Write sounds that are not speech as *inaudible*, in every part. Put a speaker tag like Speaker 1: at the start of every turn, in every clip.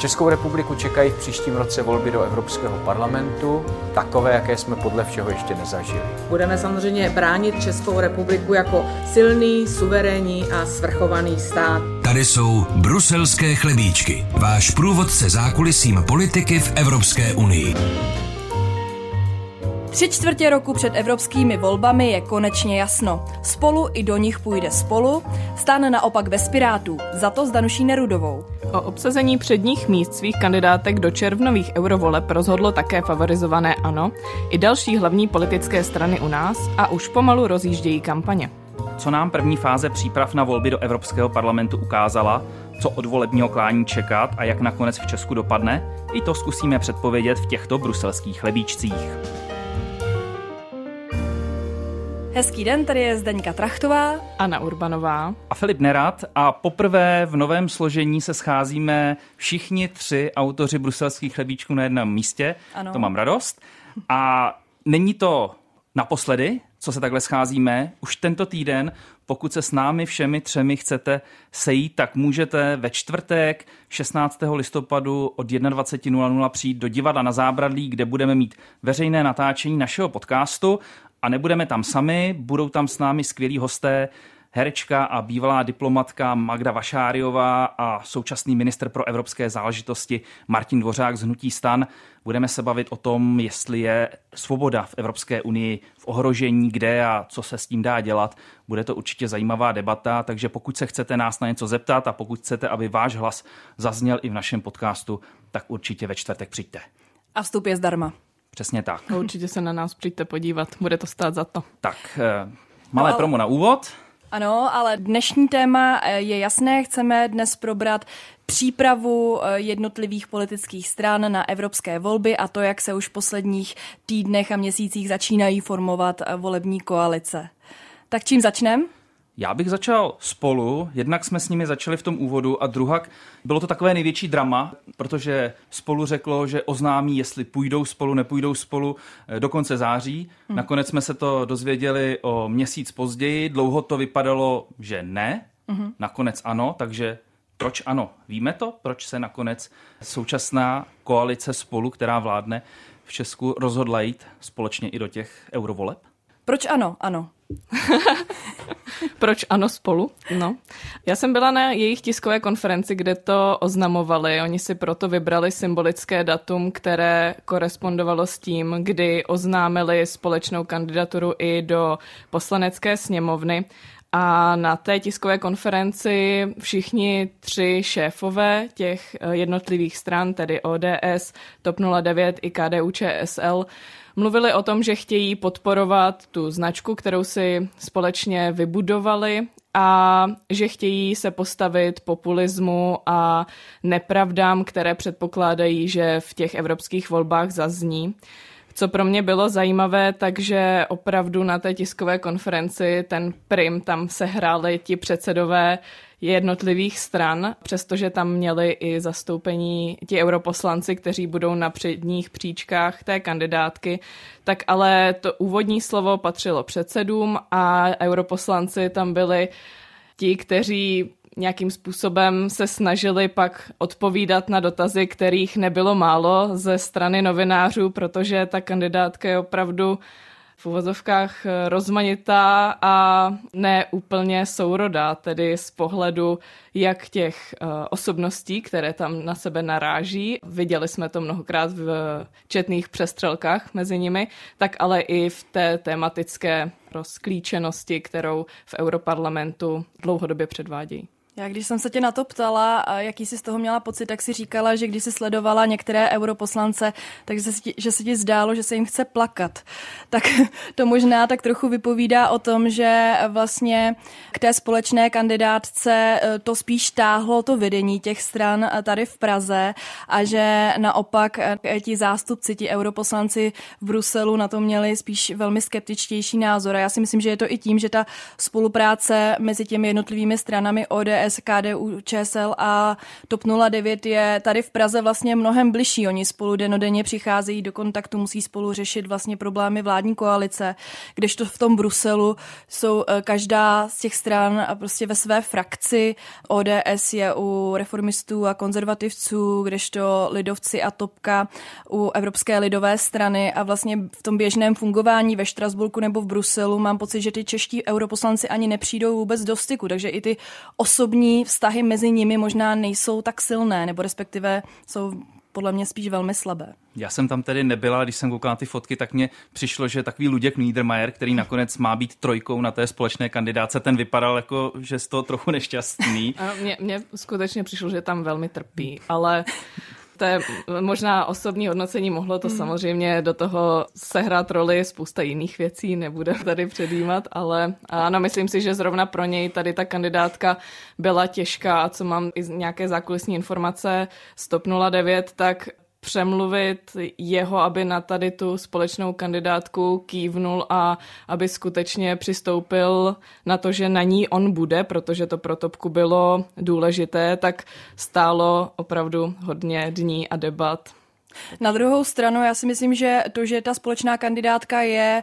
Speaker 1: Českou republiku čekají v příštím roce volby do Evropského parlamentu, takové, jaké jsme podle všeho ještě nezažili.
Speaker 2: Budeme samozřejmě bránit Českou republiku jako silný, suverénní a svrchovaný stát.
Speaker 3: Tady jsou bruselské chlebíčky, váš průvodce zákulisím politiky v Evropské unii.
Speaker 4: Tři čtvrtě roku před evropskými volbami je konečně jasno. Spolu i do nich půjde spolu, stáne naopak bez Pirátů, za to s Danuší Nerudovou.
Speaker 5: O obsazení předních míst svých kandidátek do červnových eurovoleb rozhodlo také favorizované ANO i další hlavní politické strany u nás a už pomalu rozjíždějí kampaně.
Speaker 6: Co nám první fáze příprav na volby do Evropského parlamentu ukázala, co od volebního klání čekat a jak nakonec v Česku dopadne, i to zkusíme předpovědět v těchto bruselských chlebíčcích.
Speaker 4: Hezký den, tady je Zdeňka Trachtová.
Speaker 5: Anna Urbanová.
Speaker 6: A Filip Nerad a poprvé v novém složení se scházíme všichni tři autoři bruselských chlebíčků na jednom místě.
Speaker 4: Ano.
Speaker 6: To mám radost. A není to naposledy, co se takhle scházíme. Už tento týden, pokud se s námi všemi třemi chcete sejít, tak můžete ve čtvrtek 16. listopadu od 21.00 přijít do divadla na Zábradlí, kde budeme mít veřejné natáčení našeho podcastu a nebudeme tam sami, budou tam s námi skvělí hosté, herečka a bývalá diplomatka Magda Vašáriová a současný minister pro evropské záležitosti Martin Dvořák z Hnutí stan. Budeme se bavit o tom, jestli je svoboda v Evropské unii v ohrožení, kde a co se s tím dá dělat. Bude to určitě zajímavá debata, takže pokud se chcete nás na něco zeptat a pokud chcete, aby váš hlas zazněl i v našem podcastu, tak určitě ve čtvrtek přijďte.
Speaker 4: A vstup je zdarma.
Speaker 6: Přesně tak.
Speaker 5: A určitě se na nás přijďte podívat, bude to stát za to.
Speaker 6: Tak, eh, malé
Speaker 4: ale-
Speaker 6: promo na úvod.
Speaker 4: Ano, ale dnešní téma eh, je jasné. Chceme dnes probrat přípravu eh, jednotlivých politických stran na evropské volby a to, jak se už v posledních týdnech a měsících začínají formovat volební koalice. Tak čím začneme?
Speaker 6: Já bych začal spolu, jednak jsme s nimi začali v tom úvodu a druhak bylo to takové největší drama, protože spolu řeklo, že oznámí, jestli půjdou spolu, nepůjdou spolu eh, do konce září. Hmm. Nakonec jsme se to dozvěděli o měsíc později, dlouho to vypadalo, že ne, hmm. nakonec ano, takže proč ano? Víme to, proč se nakonec současná koalice spolu, která vládne v Česku, rozhodla jít společně i do těch eurovoleb?
Speaker 4: Proč ano? Ano. *laughs*
Speaker 5: Proč ano spolu? No. Já jsem byla na jejich tiskové konferenci, kde to oznamovali. Oni si proto vybrali symbolické datum, které korespondovalo s tím, kdy oznámili společnou kandidaturu i do poslanecké sněmovny. A na té tiskové konferenci všichni tři šéfové těch eh, jednotlivých stran, tedy ODS, TOP 09 i KDU ČSL, mluvili o tom, že chtějí podporovat tu značku, kterou si společně vybudovali a že chtějí se postavit populismu a nepravdám, které předpokládají, že v těch evropských volbách zazní. Co pro mě bylo zajímavé, takže opravdu na té tiskové konferenci ten prim tam sehráli ti předsedové jednotlivých stran, přestože tam měli i zastoupení ti europoslanci, kteří budou na předních příčkách té kandidátky, tak ale to úvodní slovo patřilo předsedům a europoslanci tam byli ti, kteří nějakým způsobem se snažili pak odpovídat na dotazy, kterých nebylo málo ze strany novinářů, protože ta kandidátka je opravdu v uvozovkách rozmanitá a ne úplně sourodá, tedy z pohledu jak těch uh, osobností, které tam na sebe naráží, viděli jsme to mnohokrát v četných přestřelkách mezi nimi, tak ale i v té tematické rozklíčenosti, kterou v Europarlamentu dlouhodobě předvádějí.
Speaker 4: Já když jsem se tě na to ptala, jaký jsi z toho měla pocit, tak si říkala, že když jsi sledovala některé europoslance, takže se, že se ti zdálo, že se jim chce plakat. *laughs* Tak to možná tak trochu vypovídá o tom, že vlastně k té společné kandidátce eh, to spíš táhlo to vedení těch stran eh, tady v Praze a že naopak eh, ti zástupci, ti europoslanci v Bruselu na to měli spíš velmi skeptičtější názor. A já si myslím, že je to i tím, že ta spolupráce mezi těmi jednotlivými stranami ODS ODS, KDU, ČSL a TOP 09 je tady v Praze vlastně mnohem bližší. Oni spolu denodenně přicházejí do kontaktu, musí spolu řešit vlastně problémy vládní koalice, kdežto v tom Bruselu jsou eh, každá z těch stran a prostě ve své frakci. ODS je u reformistů a konzervativců, kdežto lidovci a topka u Evropské lidové strany a vlastně v tom běžném fungování ve Štrasburku nebo v Bruselu mám pocit, že ty čeští europoslanci ani nepřijdou vůbec do styku, takže i ty osobní vztahy mezi nimi možná nejsou tak silné, nebo respektive jsou podle mě spíš velmi slabé.
Speaker 6: Já jsem tam tedy nebyla, když jsem koukal na ty fotky, tak mně přišlo, že takový Luděk Niedermayer, který nakonec má být trojkou na té společné kandidáce, ten vypadal jako, že z toho trochu nešťastný. *laughs*
Speaker 5: Mně, mně skutečně přišlo, že tam velmi trpí, ale to je možná osobní hodnocení, mohlo to hmm. samozřejmě do toho sehrát roli spousta jiných věcí, nebude tady předjímat, ale ano, myslím si, že zrovna pro něj tady ta kandidátka byla těžká a co mám i nějaké zákulisní informace z TOP 09, tak přemluvit jeho, aby na tady tu společnou kandidátku kývnul a aby skutečně přistoupil na to, že na ní on bude, protože to pro Topku bylo důležité, tak stálo opravdu hodně dní a debat.
Speaker 4: Na druhou stranu, já si myslím, že to, že ta společná kandidátka je,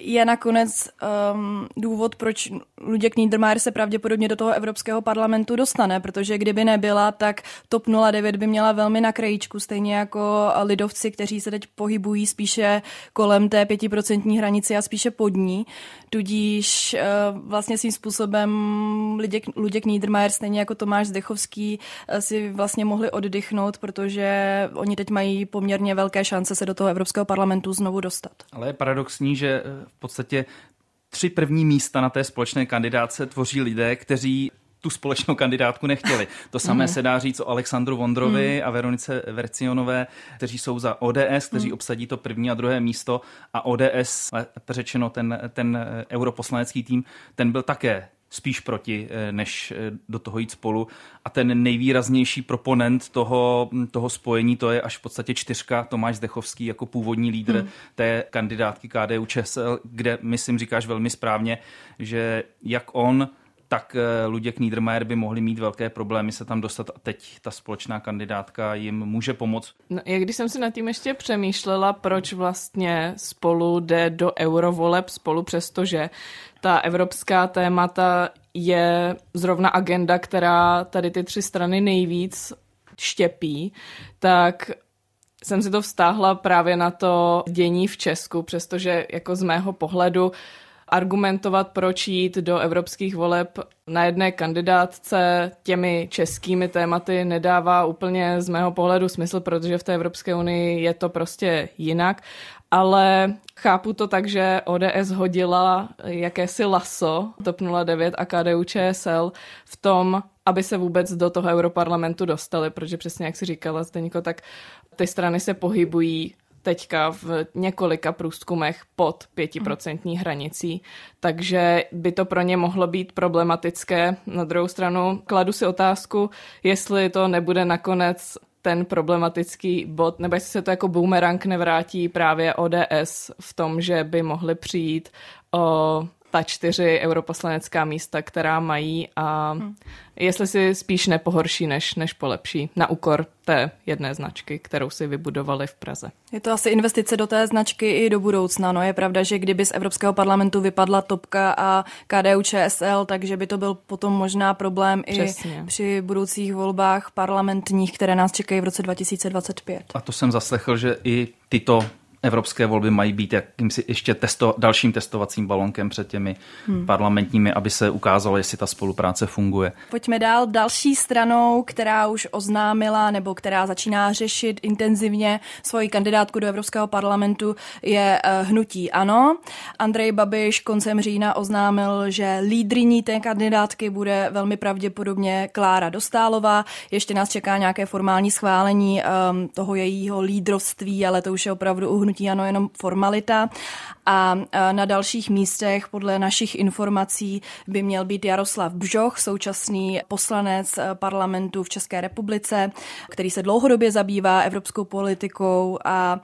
Speaker 4: je nakonec um, důvod, proč Luděk Niedermayer se pravděpodobně do toho Evropského parlamentu dostane, protože kdyby nebyla, tak TOP 09 by měla velmi na krajíčku, stejně jako lidovci, kteří se teď pohybují spíše kolem té pětiprocentní hranice a spíše pod ní. Tudíž uh, vlastně svým způsobem Luděk, Luděk Niedermayer, stejně jako Tomáš Zdechovský, uh, si vlastně mohli oddychnout, protože oni teď mají poměrně velké šance se do toho Evropského parlamentu znovu dostat.
Speaker 6: Ale je paradoxní, že v podstatě tři první místa na té společné kandidáce tvoří lidé, kteří tu společnou kandidátku nechtěli. To samé mm. se dá říct o Alexandru Vondrovi mm. a Veronice Vercionové, kteří jsou za ODS, kteří mm. obsadí to první a druhé místo a ODS, řečeno ten, ten europoslanecký tým, ten byl také spíš proti, eh, než eh, do toho jít spolu. A ten nejvýraznější proponent toho, hm, toho spojení, to je až v podstatě čtyřka Tomáš Zdechovský jako původní lídr hmm. té kandidátky KDU ČSL, kde, myslím, říkáš velmi správně, že jak on, tak eh, Luděk Niedermayer by mohli mít velké problémy se tam dostat a teď ta společná kandidátka jim může pomoct.
Speaker 5: No, jak když jsem si nad tím ještě přemýšlela, proč vlastně spolu jde do eurovoleb spolu, přestože ta evropská témata je zrovna agenda, která tady ty tři strany nejvíc štěpí, tak jsem si to vztáhla právě na to dění v Česku, přestože jako z mého pohledu argumentovat, proč jít do evropských voleb na jedné kandidátce těmi českými tématy nedává úplně z mého pohledu smysl, protože v té Evropské unii je to prostě jinak. Ale chápu to tak, že ODS hodila jakési laso TOP 09 a KDU ČSL v tom, aby se vůbec do toho europarlamentu dostali, protože přesně jak si říkala Zdeňko, tak ty strany se pohybují teďka v několika průzkumech pod pětiprocentní hranicí, takže by to pro ně mohlo být problematické. Na druhou stranu kladu si otázku, jestli to nebude nakonec ten problematický bod, nebo jestli se to jako boomerang nevrátí právě ODS v tom, že by mohli přijít o ta čtyři europoslanecká místa, která mají a hmm. jestli si spíš nepohorší, než, než polepší na úkor té jedné značky, kterou si vybudovali v Praze.
Speaker 4: Je to asi investice do té značky i do budoucna. No je pravda, že kdyby z Evropského parlamentu vypadla Topka a KDU ČSL, takže by to byl potom možná problém Přesně. i při budoucích volbách parlamentních, které nás čekají v roce 2025.
Speaker 6: A to jsem zaslechl, že i tyto evropské volby mají být jakýmsi ještě testo, dalším testovacím balonkem před těmi hmm. parlamentními, aby se ukázalo, jestli ta spolupráce funguje.
Speaker 4: Pojďme dál. Další stranou, která už oznámila nebo která začíná řešit intenzivně svoji kandidátku do Evropského parlamentu, je eh, hnutí ANO. Andrej Babiš koncem října oznámil, že lídriní té kandidátky bude velmi pravděpodobně Klára Dostálová. Ještě nás čeká nějaké formální schválení um, toho jejího lídrovství, ale to už je opravdu u hnutí ano jenom formalita. A na dalších místech podle našich informací by měl být Jaroslav Bžoch, současný poslanec parlamentu v České republice, který se dlouhodobě zabývá evropskou politikou a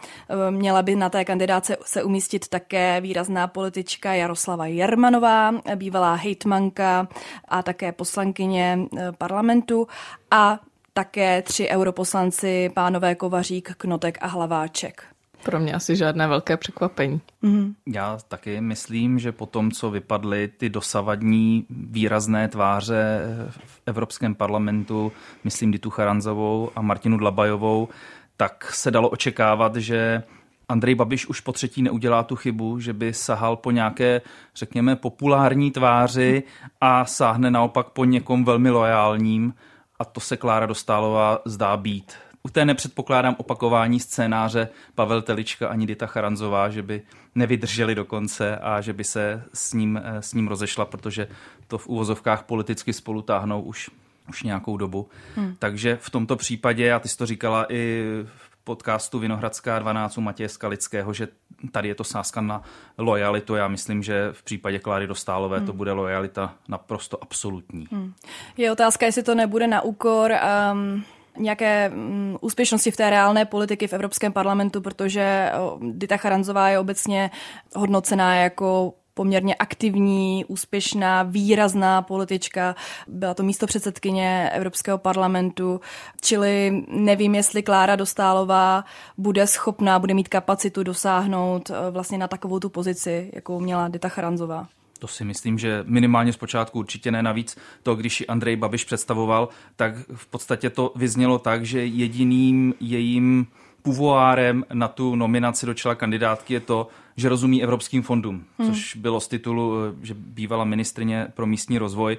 Speaker 4: měla by na té kandidáce se umístit také výrazná politička Jaroslava Jermanová, bývalá hejtmanka a také poslankyně parlamentu a také tři europoslanci pánové Kovařík, Knotek a Hlaváček.
Speaker 5: Pro mě asi žádné velké překvapení.
Speaker 6: Mm-hmm. Já taky myslím, že po tom, co vypadly ty dosavadní výrazné tváře v Evropském parlamentu, myslím Ditu Charanzovou a Martinu Dlabajovou, tak se dalo očekávat, že Andrej Babiš už po třetí neudělá tu chybu, že by sahal po nějaké, řekněme, populární tváři a sáhne naopak po někom velmi loajálním a to se Klára Dostálová zdá být. U té nepředpokládám opakování scénáře Pavel Telička ani Dita Charanzová, že by nevydrželi do konce a že by se s ním, eh, s ním rozešla, protože to v úvozovkách politicky spolu táhnou už, už nějakou dobu. Hmm. Takže v tomto případě, a ty jsi to říkala i v podcastu Vinohradská 12 u Matěje Skalického, že tady je to sázka na lojalitu. Já myslím, že v případě Kláry Dostálové hmm. to bude lojalita naprosto absolutní. Hmm.
Speaker 4: Je otázka, jestli to nebude na úkor um, nějaké um, úspěšnosti v té reálné politiky v Evropském parlamentu, protože Dita Charanzová je obecně hodnocená jako poměrně aktivní, úspěšná, výrazná politička. Byla to místo předsedkyně Evropského parlamentu, čili nevím, jestli Klára Dostálová bude schopná, bude mít kapacitu dosáhnout eh, vlastně na takovou tu pozici, jakou měla Dita Charanzová.
Speaker 6: To si myslím, že minimálně zpočátku určitě ne. Navíc to, když Andrej Babiš představoval, tak v podstatě to vyznělo tak, že jediným jejím puvoárem na tu nominaci do čela kandidátky je to, že rozumí evropským fondům, hmm. což bylo z titulu, eh, že bývala ministrině pro místní rozvoj,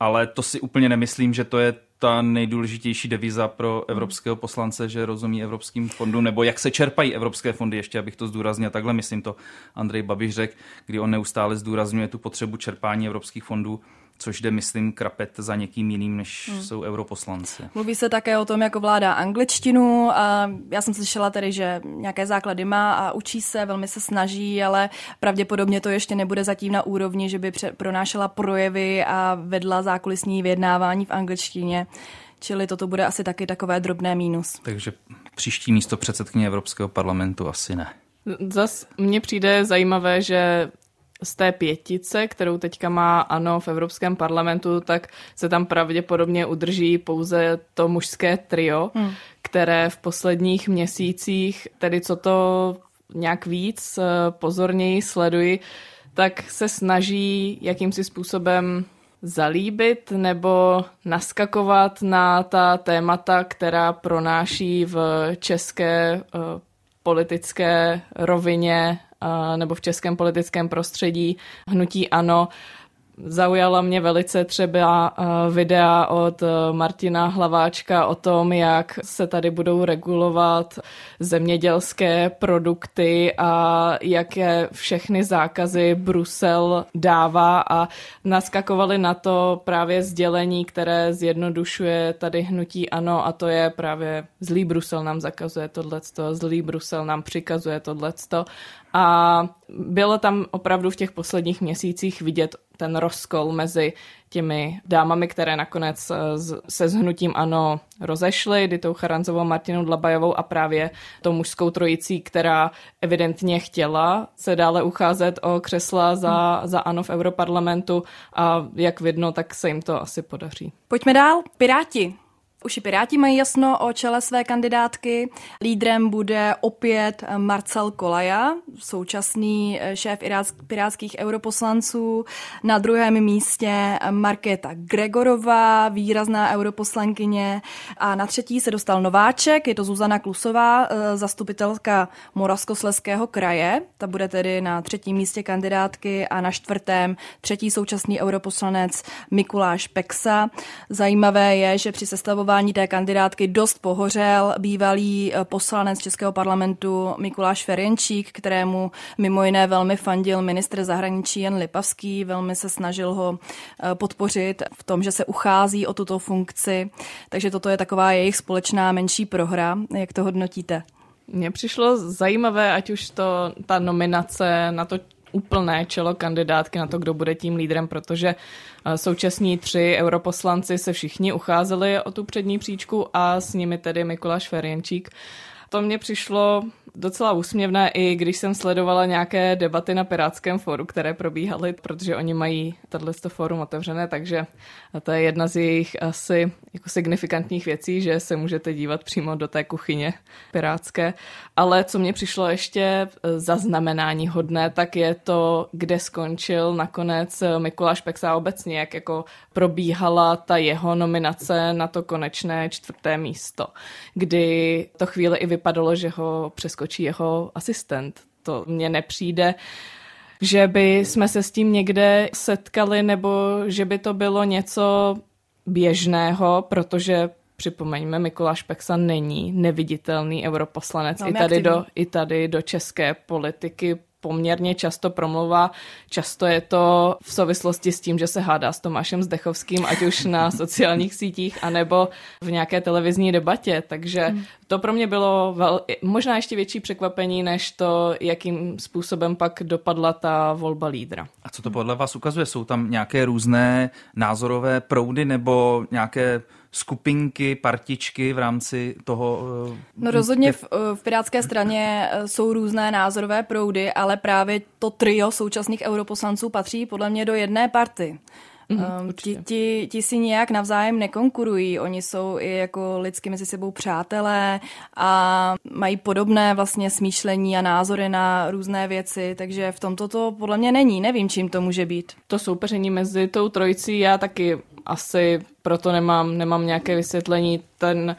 Speaker 6: ale to si úplně nemyslím, že to je ta nejdůležitější deviza pro evropského poslance, že rozumí evropským fondům, nebo jak se čerpají evropské fondy, ještě abych to zdůraznil, takhle myslím to Andrej Babiš řekl, kdy on neustále zdůrazňuje tu potřebu čerpání evropských fondů což jde, myslím, krapet za někým jiným, než hmm. jsou europoslanci.
Speaker 4: Mluví se také o tom, jako vládá angličtinu a já jsem slyšela tedy, že nějaké základy má a učí se, velmi se snaží, ale pravděpodobně to ještě nebude zatím na úrovni, že by pronášela projevy a vedla zákulisní vyjednávání v angličtině. Čili toto bude asi taky takové drobné mínus.
Speaker 6: Takže příští místo předsedkyně Evropského parlamentu asi ne.
Speaker 5: Zas mně přijde zajímavé, že z té pětice, kterou teďka má ANO v Evropském parlamentu, tak se tam pravděpodobně udrží pouze to mužské trio, hmm. které v posledních měsících, tedy co to nějak víc eh, pozorněji sleduji, tak se snaží jakýmsi způsobem zalíbit nebo naskakovat na ta témata, která pronáší v české uh, politické rovině nebo v českém politickém prostředí hnutí ANO. Zaujala mě velice třeba videa od eh, Martina Hlaváčka o tom, jak se tady budou regulovat zemědělské produkty a jaké všechny zákazy Brusel dává. A naskakovali na to právě sdělení, které zjednodušuje tady hnutí ANO a to je právě zlý Brusel nám zakazuje tohleto, zlý Brusel nám přikazuje tohleto a bylo tam opravdu v těch posledních měsících vidět ten rozkol mezi těmi dámami, které nakonec eh, se s hnutím ANO rozešly, Ditou Charanzovou, Martinou Dlabajovou a právě tou mužskou trojicí, která evidentně chtěla se dále ucházet o křesla za, za ANO v Europarlamentu a jak vidno, tak se jim to asi podaří.
Speaker 4: Pojďme dál. Piráti. Už i Piráti mají jasno o čele své kandidátky. Lídrem bude opět Marcel Kolaja, současný eh, šéf pirátských europoslanců. Na druhém místě Markéta Gregorová, výrazná europoslankyně. A na třetí se dostal nováček, je to Zuzana Klusová, eh, zastupitelka Moravskosleského kraje. Ta bude tedy na třetím místě kandidátky a na čtvrtém třetí současný europoslanec Mikuláš Peksa. Zajímavé je, že při sestavování jmenování té kandidátky dost pohořel bývalý eh, poslanec Českého parlamentu Mikuláš Ferjenčík, kterému mimo jiné velmi fandil ministr zahraničí Jan Lipavský, velmi se snažil ho eh, podpořit v tom, že se uchází o tuto funkci. Takže toto je taková jejich společná menší prohra. Jak to hodnotíte?
Speaker 5: Mně přišlo zajímavé, ať už to ta nominace na to úplné čelo kandidátky na to, kdo bude tím lídrem, protože eh, současní tři europoslanci se všichni ucházeli o tu přední příčku a s nimi tedy Mikuláš Ferjenčík. To mně přišlo docela úsměvné, i když jsem sledovala nějaké debaty na Pirátském fóru, které probíhaly, protože oni mají tato fórum otevřené, takže to je jedna z jejich asi jako signifikantních věcí, že se můžete dívat přímo do té kuchyně pirátské. Ale co mě přišlo ještě zaznamenání hodné, tak je to, kde skončil nakonec Mikuláš Peksa obecně, jak jako probíhala ta jeho nominace na to konečné čtvrté místo, kdy to chvíli i vypadalo, že ho přeskočil skočí jeho asistent. To mně nepřijde, že by jsme se s tím někde setkali nebo že by to bylo něco běžného, protože připomeňme, Mikuláš Peksa není neviditelný europoslanec i tady, do, i tady do české politiky poměrně často promluvá. Často je to v souvislosti s tím, že se hádá s Tomášem Zdechovským, ať už na *laughs* sociálních sítích, anebo v nějaké televizní debatě. Takže hmm. to pro mě bylo vel, možná ještě větší překvapení, než to, jakým způsobem pak dopadla ta volba lídra.
Speaker 6: A co to podle vás ukazuje? Jsou tam nějaké různé názorové proudy nebo nějaké skupinky, partičky v rámci toho?
Speaker 4: Eh, no rozhodně v, eh, v Pirátské straně eh, jsou různé názorové proudy, ale právě to trio současných europoslanců patří podle mě do jedné party. Mm, ti, ti, ti si nějak navzájem nekonkurují, oni jsou i jako lidsky mezi sebou přátelé a mají podobné vlastně smýšlení a názory na různé věci, takže v tomto to podle mě není, nevím, čím to může být.
Speaker 5: To soupeření mezi tou trojicí já taky asi proto nemám, nemám nějaké vysvětlení. Ten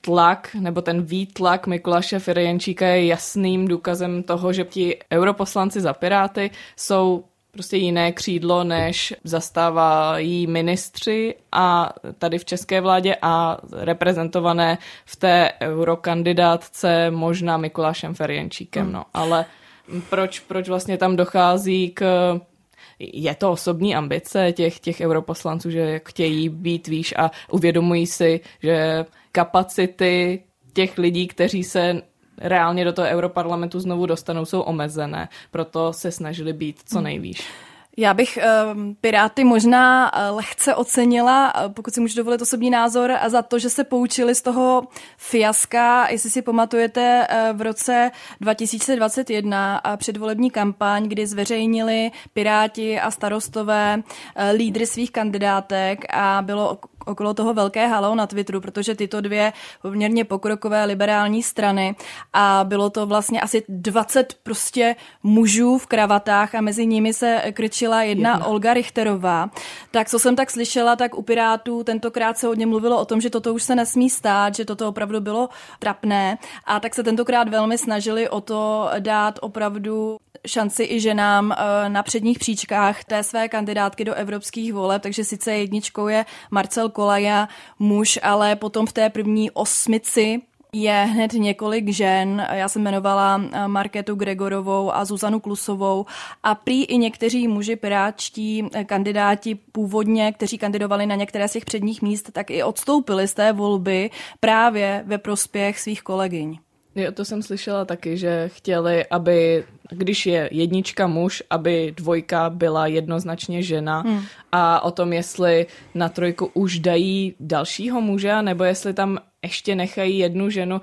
Speaker 5: tlak nebo ten výtlak Mikuláše Firjenčíka je jasným důkazem toho, že ti europoslanci za Piráty jsou prostě jiné křídlo, než zastávají ministři a tady v české vládě a reprezentované v té eurokandidátce možná Mikulášem Ferjenčíkem. Hmm. No. Ale proč, proč vlastně tam dochází k je to osobní ambice těch, těch europoslanců, že chtějí být výš a uvědomují si, že kapacity těch lidí, kteří se reálně do toho europarlamentu znovu dostanou, jsou omezené. Proto se snažili být co hmm.
Speaker 4: Já bych uh, Piráty možná uh, lehce ocenila, uh, pokud si můžu dovolit osobní názor, a za to, že se poučili z toho fiaska, jestli si pamatujete, uh, v roce 2021 uh, předvolební kampaň, kdy zveřejnili Piráti a starostové lídry svých kandidátek a bylo okolo toho velké halo na Twitteru, protože tyto dvě poměrně pokrokové liberální strany a bylo to vlastně asi 20 prostě mužů v kravatách a mezi nimi se krčila jedna, jedna. Olga Richterová. Tak co jsem tak slyšela, tak u Pirátů tentokrát se hodně mluvilo o tom, že toto už se nesmí stát, že toto opravdu bylo trapné a tak se tentokrát velmi snažili o to dát opravdu šanci i ženám eh, na předních příčkách té své kandidátky do evropských voleb, takže sice jedničkou je Marcel Kolaja, muž, ale potom v té první osmici je hned několik žen. Já jsem jmenovala eh, Marketu Gregorovou a Zuzanu Klusovou a prý i někteří muži piráčtí eh, kandidáti původně, kteří kandidovali na některé z těch předních míst, tak i odstoupili z té volby právě ve prospěch svých kolegyň.
Speaker 5: Jo, to jsem slyšela taky, že chtěli, aby, když je jednička muž, aby dvojka byla jednoznačně žena hmm. a o tom, jestli na trojku už dají dalšího muže, nebo jestli tam ještě nechají jednu ženu,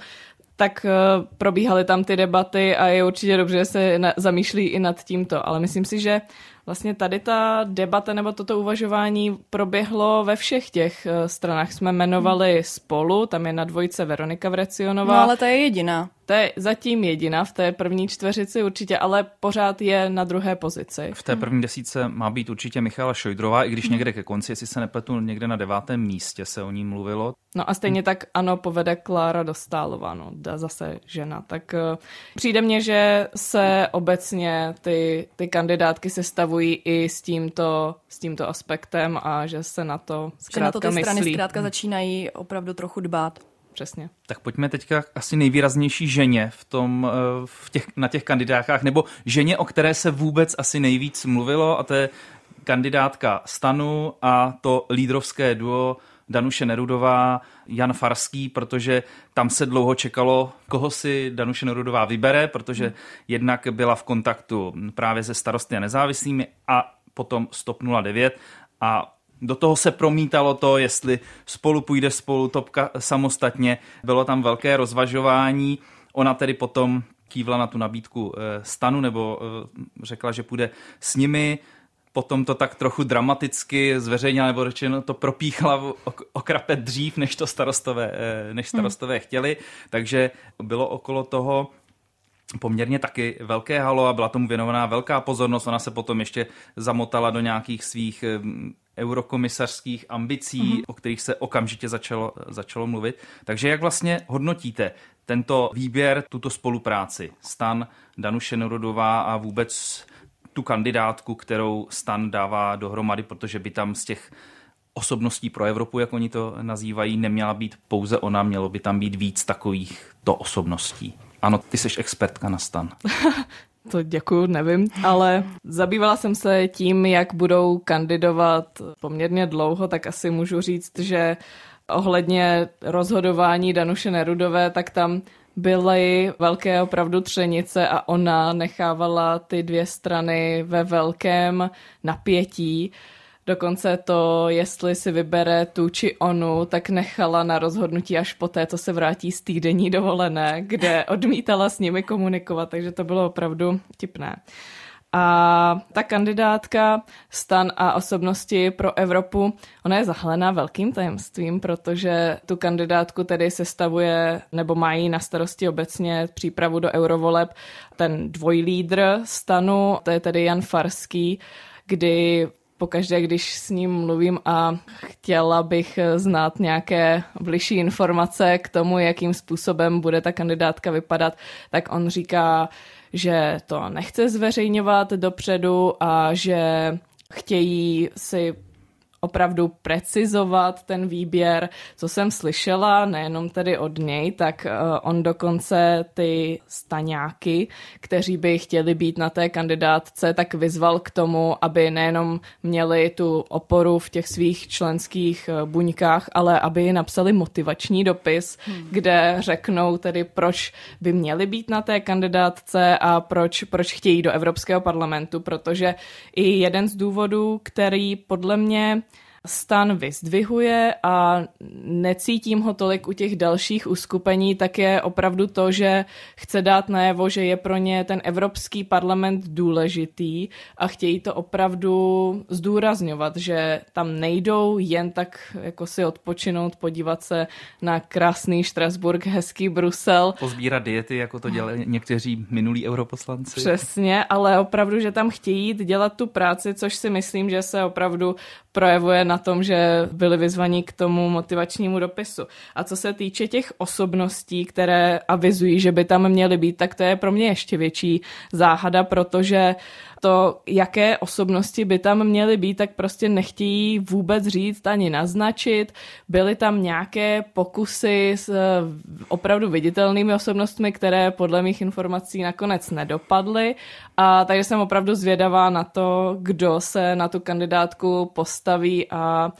Speaker 5: tak uh, probíhaly tam ty debaty a je určitě dobře, že se na, zamýšlí i nad tímto. Ale myslím si, že Vlastně tady ta debata nebo toto uvažování proběhlo ve všech těch eh, stranách. Jsme jmenovali spolu, tam je na dvojce Veronika Vrecionová.
Speaker 4: No ale ta je jediná.
Speaker 5: To je zatím jediná v té první čtveřici určitě, ale pořád je na druhé pozici.
Speaker 6: V té první desíce má být určitě Michala Šojdrová, i když hmm. někde ke konci, jestli se nepletu, někde na devátém místě se o ní mluvilo.
Speaker 5: No a stejně tak ano, povede Klára Dostálová, no, zase žena. Tak uh, přijde mně, že se obecně ty, ty kandidátky se stavují i s tímto, s tímto aspektem a že se na to zkrátka
Speaker 4: že na to ty
Speaker 5: myslí.
Speaker 4: strany zkrátka začínají opravdu trochu dbát
Speaker 5: přesně.
Speaker 6: Tak pojďme teďka asi nejvýraznější ženě v tom, eh, v těch, na těch kandidátkách, nebo ženě, o které se vůbec asi nejvíc mluvilo, a to je kandidátka Stanu a to lídrovské duo Danuše Nerudová, Jan Farský, protože tam se dlouho čekalo, koho si Danuše Nerudová vybere, protože jednak byla v kontaktu právě se starosty a nezávislými a potom Stop 09 a do toho se promítalo to, jestli spolu půjde spolu topka samostatně. Bylo tam velké rozvažování. Ona tedy potom kývla na tu nabídku eh, stanu nebo eh, řekla, že půjde s nimi. Potom to tak trochu dramaticky zveřejnila, nebo řečeno to propíchla o dřív, než to starostové, eh, než starostové hmm. chtěli. Takže bylo okolo toho poměrně taky velké halo a byla tomu věnovaná velká pozornost. Ona se potom ještě zamotala do nějakých svých eurokomisařských ambicí, mm-hmm. o kterých se okamžitě začalo, začalo mluvit. Takže jak vlastně hodnotíte tento výběr, tuto spolupráci Stan, Danuše Norodová a vůbec tu kandidátku, kterou Stan dává dohromady, protože by tam z těch osobností pro Evropu, jak oni to nazývají, neměla být pouze ona, mělo by tam být víc takových to osobností. Ano, ty jsi expertka na stan. *laughs*
Speaker 5: To děkuju, nevím, ale zabývala jsem se tím, jak budou kandidovat poměrně dlouho, tak asi můžu říct, že ohledně rozhodování Danuše Nerudové, tak tam byly velké opravdu třenice a ona nechávala ty dvě strany ve velkém napětí. Dokonce to, jestli si vybere tu či onu, tak nechala na rozhodnutí až poté, co se vrátí z týdenní dovolené, kde *laughs* odmítala s nimi komunikovat, takže to bylo opravdu tipné. A ta kandidátka stan a osobnosti pro Evropu, ona je zahalená velkým tajemstvím, protože tu kandidátku tedy sestavuje nebo mají na starosti obecně přípravu do eurovoleb ten dvojlídr stanu, to je tedy Jan Farský, kdy pokaždé, když s ním mluvím a chtěla bych znát nějaké bližší informace k tomu, jakým způsobem bude ta kandidátka vypadat, tak on říká, že to nechce zveřejňovat dopředu a že chtějí si opravdu precizovat ten výběr, co jsem slyšela, nejenom tedy od něj, tak uh, on dokonce ty staňáky, kteří by chtěli být na té kandidátce, tak vyzval k tomu, aby nejenom měli tu oporu v těch svých členských uh, buňkách, ale aby napsali motivační dopis, hmm. kde řeknou tedy, proč by měli být na té kandidátce a proč, proč chtějí do Evropského parlamentu, protože i jeden z důvodů, který podle mě stan vyzdvihuje a necítím ho tolik u těch dalších uskupení, tak je opravdu to, že chce dát najevo, že je pro ně ten Evropský parlament důležitý a chtějí to opravdu zdůrazňovat, že tam nejdou jen tak jako si odpočinout, podívat se na krásný Štrasburg, hezký Brusel.
Speaker 6: Pozbírat diety, jako to dělali někteří minulí europoslanci.
Speaker 5: Přesně, ale opravdu, že tam chtějí jít dělat tu práci, což si myslím, že se opravdu projevuje na tom, že byli vyzvaní k tomu motivačnímu dopisu. A co se týče těch osobností, které avizují, že by tam měly být, tak to je pro mě ještě větší záhada, protože to, jaké osobnosti by tam měly být, tak prostě nechtějí vůbec říct ani naznačit. Byly tam nějaké pokusy s eh, opravdu viditelnými osobnostmi, které podle mých informací nakonec nedopadly. A takže jsem opravdu zvědavá na to, kdo se na tu kandidátku postaví a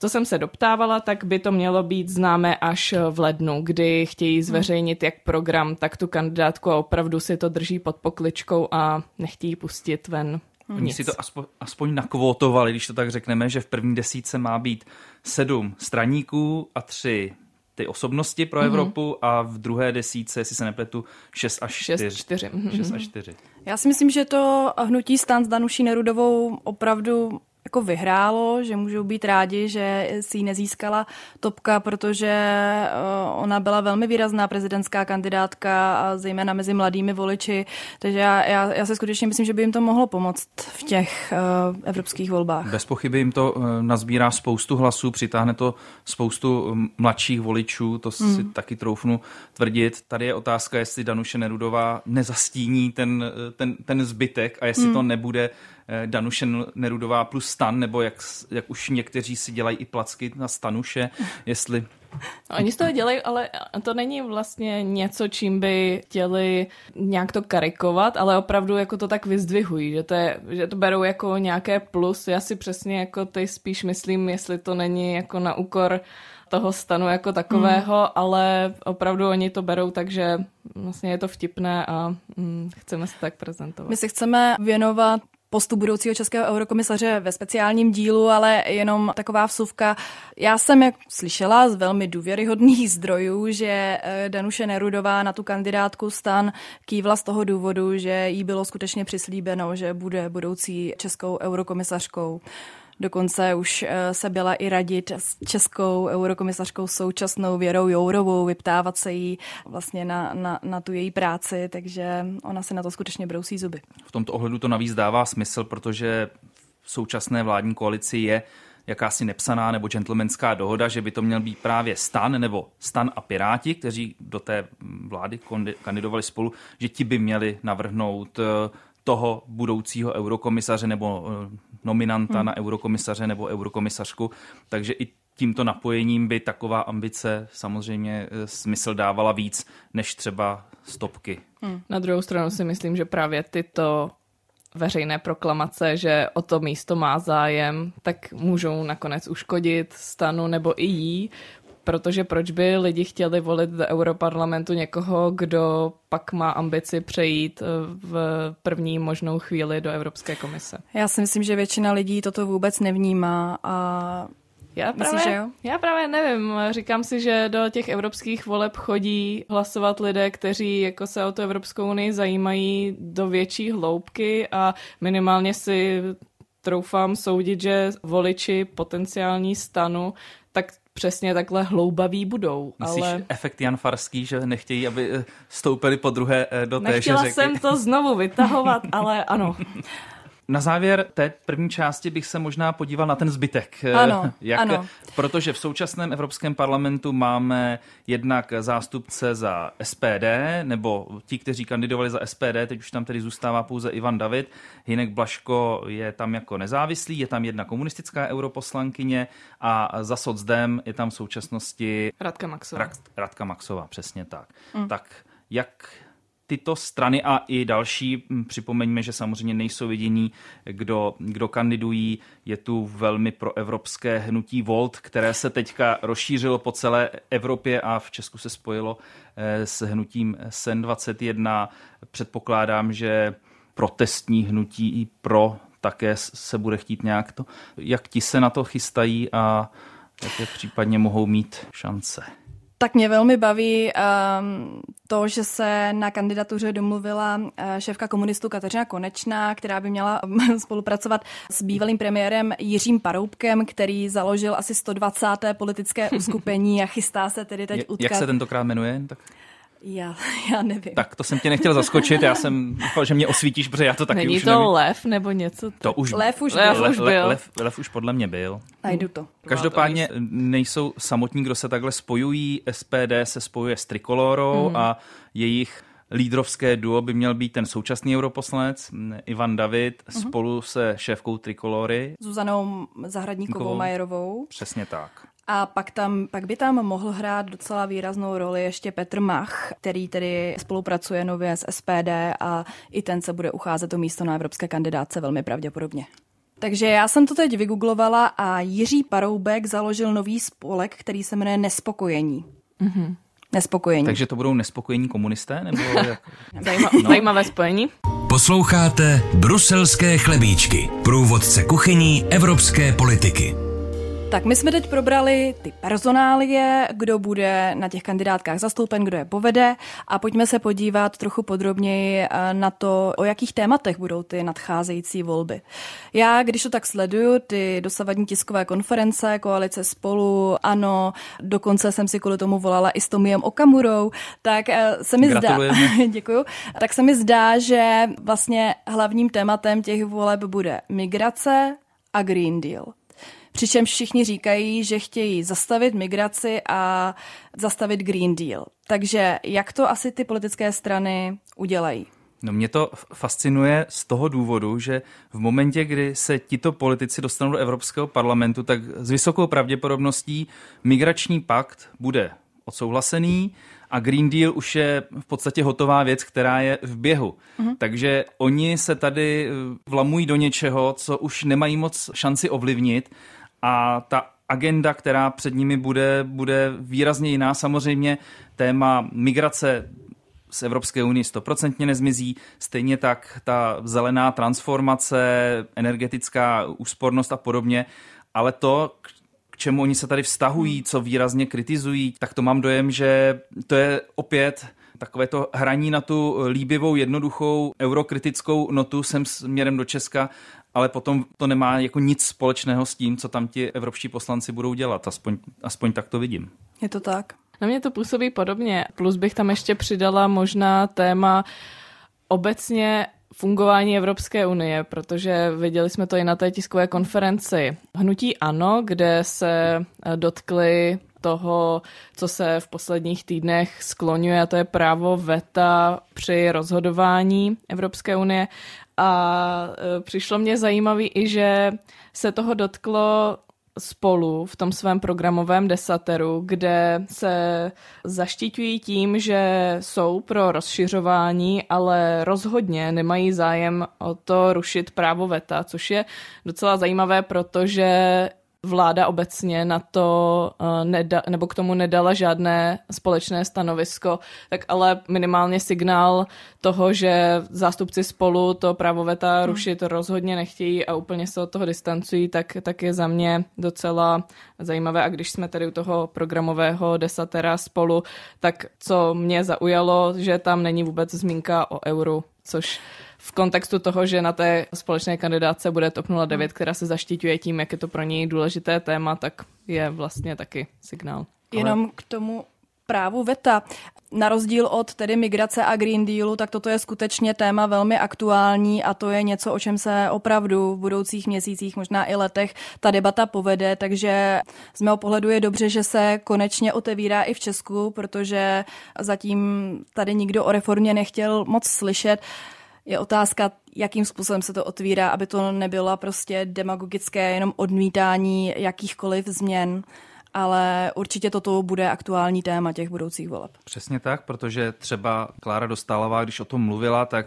Speaker 5: co jsem se doptávala, tak by to mělo být známé až v lednu, kdy chtějí zveřejnit jak program, tak tu kandidátku a opravdu si to drží pod pokličkou a nechtějí pustit ven
Speaker 6: Oni Nic. si to aspoň, aspoň nakvotovali, když to tak řekneme, že v první desíce má být sedm straníků a tři ty osobnosti pro mm-hmm. Evropu a v druhé desíce, jestli se nepletu, 6 až 4. 6, 4. 6 až 4.
Speaker 4: Já si myslím, že to hnutí stan s Danuší Nerudovou opravdu jako vyhrálo, že můžou být rádi, že si ji nezískala topka, protože eh, ona byla velmi výrazná prezidentská kandidátka a zejména mezi mladými voliči, takže já, já, já se skutečně myslím, že by jim to mohlo pomoct v těch uh, evropských volbách.
Speaker 6: Bez pochyby jim to uh, nazbírá spoustu hlasů, přitáhne to spoustu mladších voličů, to si hmm. taky troufnu tvrdit. Tady je otázka, jestli Danuše Nerudová nezastíní ten, ten, ten zbytek a jestli hmm. to nebude Eh, Danuše Nerudová plus stan, nebo jak, jak už někteří si dělají i placky na stanuše, jestli
Speaker 5: Oni z toho dělají, ale to není vlastně něco, čím by chtěli nějak to karikovat, ale opravdu jako to tak vyzdvihují, že to, je, že to berou jako nějaké plus. Já si přesně jako ty spíš myslím, jestli to není jako na úkor toho stanu jako takového, hmm. ale opravdu oni to berou tak, že vlastně je to vtipné a mm, chceme se tak prezentovat.
Speaker 4: My se chceme věnovat postu budoucího českého eurokomisaře ve speciálním dílu, ale jenom taková vsuvka. Já jsem jak slyšela z velmi důvěryhodných *laughs* zdrojů, že eh, Danuše Nerudová na tu kandidátku stan kývla z toho důvodu, že jí bylo skutečně přislíbeno, že bude budoucí českou eurokomisařkou. Dokonce už eh, se byla i radit s českou eurokomisařkou současnou Věrou Jourovou, vyptávat se jí vlastně na, na, na tu její práci, takže ona se na to skutečně brousí zuby.
Speaker 6: V tomto ohledu to navíc dává smysl, protože v současné vládní koalici je jakási nepsaná nebo gentlemanská dohoda, že by to měl být právě stan nebo stan a piráti, kteří do té vlády kandidovali spolu, že ti by měli navrhnout eh, toho budoucího eurokomisaře nebo eh, nominanta hmm. na eurokomisaře nebo eurokomisařku. Takže i tímto napojením by taková ambice samozřejmě eh, smysl dávala víc než třeba stopky.
Speaker 5: Hmm. Na druhou stranu si myslím, že právě tyto veřejné proklamace, že o to místo má zájem, tak můžou nakonec uškodit stanu nebo i jí, protože proč by lidi chtěli volit do Europarlamentu někoho, kdo pak má ambici přejít eh, v první možnou chvíli do Evropské komise?
Speaker 4: Já si myslím, že většina lidí toto vůbec nevnímá a
Speaker 5: já právě, Myslíš, že jo? já právě nevím. Říkám si, že do těch evropských voleb chodí hlasovat lidé, kteří jako se o tu Evropskou unii zajímají do větší hloubky a minimálně si troufám soudit, že voliči potenciální stanu tak přesně takhle hloubaví budou.
Speaker 6: Myslíš ale... efekt Jan Farský, že nechtějí, aby eh, stoupili po druhé eh, do té
Speaker 5: Nechtěla
Speaker 6: řeky?
Speaker 5: jsem to znovu vytahovat, ale ano. *laughs*
Speaker 6: Na závěr té první části bych se možná podíval na ten zbytek. *laughs*
Speaker 4: Ano, *laughs*
Speaker 6: Jak,
Speaker 4: ano.
Speaker 6: Protože v současném Evropském parlamentu máme jednak zástupce za SPD, nebo ti, kteří kandidovali za SPD, teď už tam tedy zůstává pouze Ivan David. Hinek Blaško je tam jako nezávislý, je tam jedna komunistická europoslankyně a za socdem je tam v současnosti
Speaker 5: Radka Maxová.
Speaker 6: Radka Maxová, přesně tak. Mm. Tak jak tyto strany a i další, připomeňme, že samozřejmě nejsou jediní, kdo, kdo kandidují. Je tu velmi proevropské hnutí Volt, které se teďka rozšířilo po celé Evropě a v Česku se spojilo eh, s hnutím SEN 21. Předpokládám, že protestní hnutí i pro také se bude chtít nějak to. Jak ti se na to chystají a jaké případně mohou mít šance?
Speaker 4: Tak mě velmi baví um, to, že se na kandidatuře domluvila uh, šéfka komunistů Kateřina Konečná, která by měla *laughs* spolupracovat s bývalým premiérem Jiřím Paroubkem, který založil asi 120. politické *laughs* uskupení a chystá se tedy teď utkat.
Speaker 6: Jak se tentokrát jmenuje? Tak...
Speaker 4: Já, *laughs* já nevím.
Speaker 6: Tak to jsem tě nechtěl zaskočit, já jsem doufal, že mě osvítíš, protože já to taky
Speaker 5: Není
Speaker 6: už
Speaker 5: to
Speaker 6: nevím.
Speaker 5: lev nebo něco?
Speaker 6: To už,
Speaker 4: lev už
Speaker 5: lev
Speaker 4: byl.
Speaker 5: Už byl.
Speaker 6: Lev, lev už podle mě byl.
Speaker 4: Najdu to.
Speaker 6: Každopádně nejsou samotní, kdo se takhle spojují. SPD se spojuje s Trikolorou mm. a jejich lídrovské duo by měl být ten současný europoslanec Ivan David mm-hmm. spolu se šéfkou Trikolory.
Speaker 4: Zuzanou Zahradníkovou Majerovou.
Speaker 6: Přesně tak.
Speaker 4: A pak, tam, pak by tam mohl hrát docela výraznou roli ještě Petr Mach, který tedy spolupracuje nově s SPD a i ten se bude ucházet o místo na evropské kandidáce velmi pravděpodobně. Takže já jsem to teď vygooglovala a Jiří Paroubek založil nový spolek, který se jmenuje Nespokojení. Mm-hmm. Nespokojení.
Speaker 6: Takže to budou nespokojení komunisté? Nebo *laughs* jak?
Speaker 5: Zajíma, no. Zajímavé spojení.
Speaker 3: Posloucháte Bruselské chlebíčky, průvodce kuchyní evropské politiky.
Speaker 4: Tak my jsme teď probrali ty personálie, kdo bude na těch kandidátkách zastoupen, kdo je povede a pojďme se podívat trochu podrobněji eh, na to, o jakých tématech budou ty nadcházející volby. Já, když to tak sleduju, ty dosavadní tiskové konference, koalice spolu, ano, dokonce jsem si kvůli tomu volala i s Tomiem Okamurou, tak eh, se mi zdá, *laughs* děkuju, tak se mi zdá, že vlastně hlavním tématem těch voleb bude migrace a Green Deal. Přičemž všichni říkají, že chtějí zastavit migraci a zastavit Green Deal. Takže jak to asi ty politické strany udělají?
Speaker 6: No mě to fascinuje z toho důvodu, že v momentě, kdy se tito politici dostanou do Evropského parlamentu, tak s vysokou pravděpodobností migrační pakt bude odsouhlasený a Green Deal už je v podstatě hotová věc, která je v běhu. Uh-huh. Takže oni se tady eh, vlamují do něčeho, co už nemají moc šanci ovlivnit a ta agenda, která před nimi bude, bude výrazně jiná. Samozřejmě téma migrace z Evropské unie stoprocentně nezmizí, stejně tak ta zelená transformace, energetická úspornost a podobně, ale to, k čemu oni se tady vztahují, co výrazně kritizují, tak to mám dojem, že to je opět takové to hraní na tu líbivou, jednoduchou eurokritickou notu sem směrem do Česka, ale potom to nemá jako nic společného s tím, co tam ti evropští poslanci budou dělat. Aspoň, aspoň tak to vidím.
Speaker 4: Je to tak.
Speaker 5: Na mě to působí podobně. Plus bych tam ještě přidala možná téma obecně fungování Evropské unie, protože viděli jsme to i na té tiskové konferenci Hnutí Ano, kde se dotkli toho, co se v posledních týdnech skloňuje, a to je právo VETA při rozhodování Evropské unie. A e, přišlo mě zajímavý i, že se toho dotklo spolu v tom svém programovém desateru, kde se zaštiťují tím, že jsou pro rozšiřování, ale rozhodně nemají zájem o to rušit právo VETA, což je docela zajímavé, protože vláda obecně na to uh, neda, nebo k tomu nedala žádné společné stanovisko, tak ale minimálně signál toho, že zástupci spolu to právo veta hmm. rušit rozhodně nechtějí a úplně se od toho distancují, tak, tak je za mě docela zajímavé. A když jsme tady u toho programového desatera spolu, tak co mě zaujalo, že tam není vůbec zmínka o euru, což v kontextu toho, že na té společné kandidáce bude TOP 09, která se zaštiťuje tím, jak je to pro něj důležité téma, tak je vlastně taky signál.
Speaker 4: Jenom k tomu právu VETA. Na rozdíl od tedy migrace a Green Dealu, tak toto je skutečně téma velmi aktuální a to je něco, o čem se opravdu v budoucích měsících, možná i letech, ta debata povede, takže z mého pohledu je dobře, že se konečně otevírá i v Česku, protože zatím tady nikdo o reformě nechtěl moc slyšet. Je otázka, jakým způsobem se to otvírá, aby to nebylo prostě demagogické jenom odmítání jakýchkoliv změn ale určitě toto bude aktuální téma těch budoucích voleb.
Speaker 6: Přesně tak, protože třeba Klára Dostálová, když o tom mluvila, tak